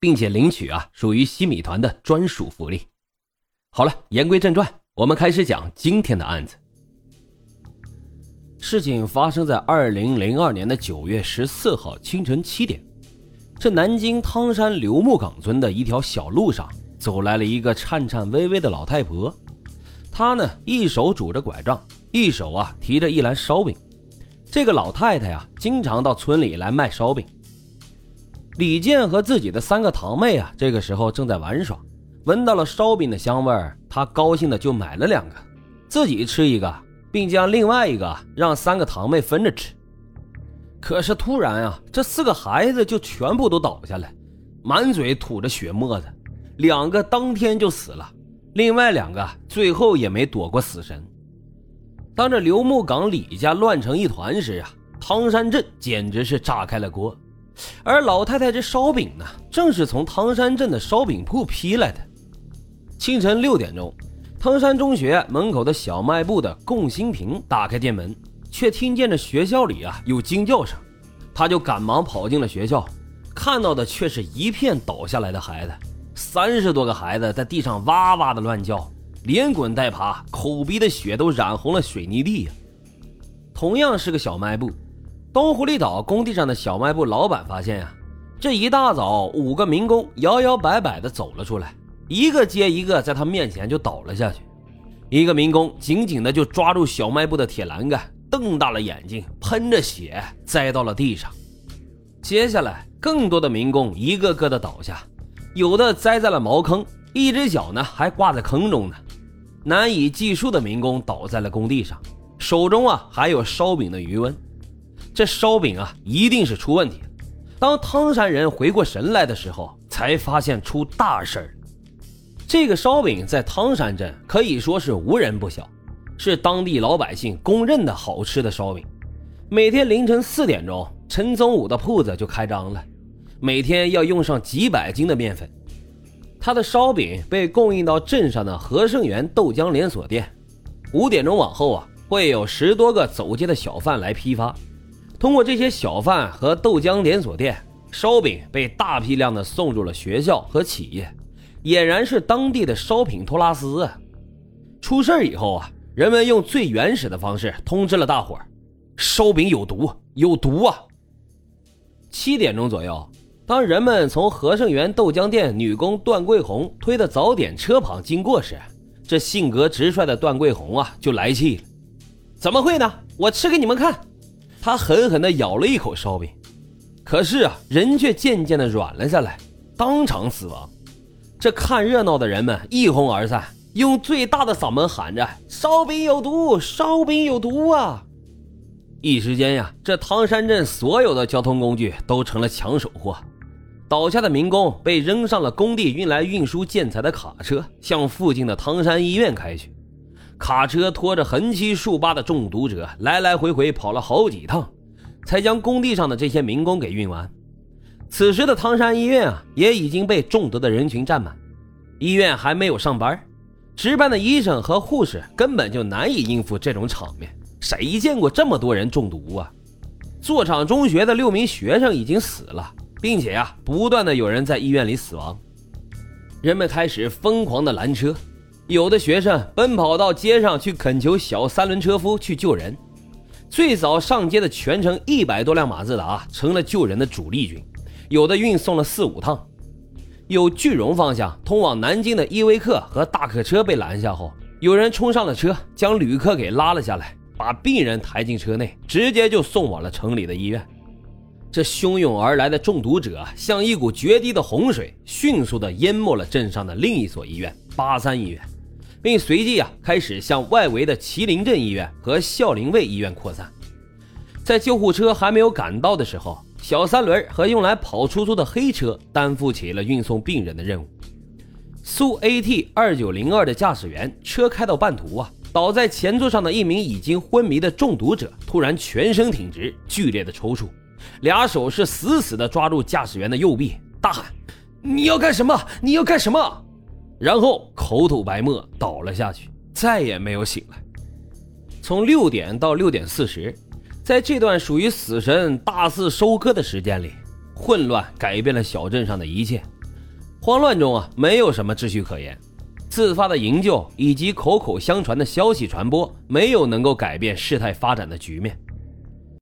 并且领取啊，属于西米团的专属福利。好了，言归正传，我们开始讲今天的案子。事情发生在二零零二年的九月十四号清晨七点，这南京汤山刘木岗村的一条小路上，走来了一个颤颤巍巍的老太婆。她呢，一手拄着拐杖，一手啊提着一篮烧饼。这个老太太呀，经常到村里来卖烧饼。李健和自己的三个堂妹啊，这个时候正在玩耍，闻到了烧饼的香味儿，他高兴的就买了两个，自己吃一个，并将另外一个让三个堂妹分着吃。可是突然啊，这四个孩子就全部都倒下了，满嘴吐着血沫子，两个当天就死了，另外两个最后也没躲过死神。当这刘木岗李家乱成一团时啊，汤山镇简直是炸开了锅。而老太太这烧饼呢，正是从汤山镇的烧饼铺批来的。清晨六点钟，汤山中学门口的小卖部的贡新平打开店门，却听见这学校里啊有惊叫声，他就赶忙跑进了学校，看到的却是一片倒下来的孩子，三十多个孩子在地上哇哇的乱叫，连滚带爬，口鼻的血都染红了水泥地呀。同样是个小卖部。东湖里岛工地上的小卖部老板发现呀，这一大早五个民工摇摇摆摆的走了出来，一个接一个在他面前就倒了下去。一个民工紧紧的就抓住小卖部的铁栏杆，瞪大了眼睛，喷着血栽到了地上。接下来，更多的民工一个个的倒下，有的栽在了茅坑，一只脚呢还挂在坑中呢。难以计数的民工倒在了工地上，手中啊还有烧饼的余温。这烧饼啊，一定是出问题了。当汤山人回过神来的时候，才发现出大事儿。这个烧饼在汤山镇可以说是无人不晓，是当地老百姓公认的好吃的烧饼。每天凌晨四点钟，陈宗武的铺子就开张了，每天要用上几百斤的面粉。他的烧饼被供应到镇上的和盛源豆浆连锁店。五点钟往后啊，会有十多个走街的小贩来批发。通过这些小贩和豆浆连锁店，烧饼被大批量的送入了学校和企业，俨然是当地的烧饼托拉斯啊！出事以后啊，人们用最原始的方式通知了大伙儿：烧饼有毒，有毒啊！七点钟左右，当人们从和盛源豆浆店女工段桂红推的早点车旁经过时，这性格直率的段桂红啊就来气了：怎么会呢？我吃给你们看！他狠狠地咬了一口烧饼，可是啊，人却渐渐地软了下来，当场死亡。这看热闹的人们一哄而散，用最大的嗓门喊着：“烧饼有毒，烧饼有毒啊！”一时间呀，这汤山镇所有的交通工具都成了抢手货。倒下的民工被扔上了工地运来运输建材的卡车，向附近的汤山医院开去。卡车拖着横七竖八的中毒者，来来回回跑了好几趟，才将工地上的这些民工给运完。此时的汤山医院啊，也已经被中毒的人群占满，医院还没有上班，值班的医生和护士根本就难以应付这种场面。谁见过这么多人中毒啊？座场中学的六名学生已经死了，并且啊，不断的有人在医院里死亡。人们开始疯狂的拦车。有的学生奔跑到街上去恳求小三轮车夫去救人，最早上街的全程一百多辆马自达成了救人的主力军，有的运送了四五趟。有句容方向通往南京的依维柯和大客车被拦下后，有人冲上了车，将旅客给拉了下来，把病人抬进车内，直接就送往了城里的医院。这汹涌而来的中毒者像一股决堤的洪水，迅速地淹没了镇上的另一所医院——八三医院。并随即啊开始向外围的麒麟镇医院和孝陵卫医院扩散。在救护车还没有赶到的时候，小三轮和用来跑出租的黑车担负起了运送病人的任务。苏 AT 二九零二的驾驶员车开到半途啊，倒在前座上的一名已经昏迷的中毒者突然全身挺直，剧烈的抽搐，俩手是死死的抓住驾驶员的右臂，大喊：“你要干什么？你要干什么？”然后口吐白沫倒了下去，再也没有醒来。从六点到六点四十，在这段属于死神大肆收割的时间里，混乱改变了小镇上的一切。慌乱中啊，没有什么秩序可言。自发的营救以及口口相传的消息传播，没有能够改变事态发展的局面。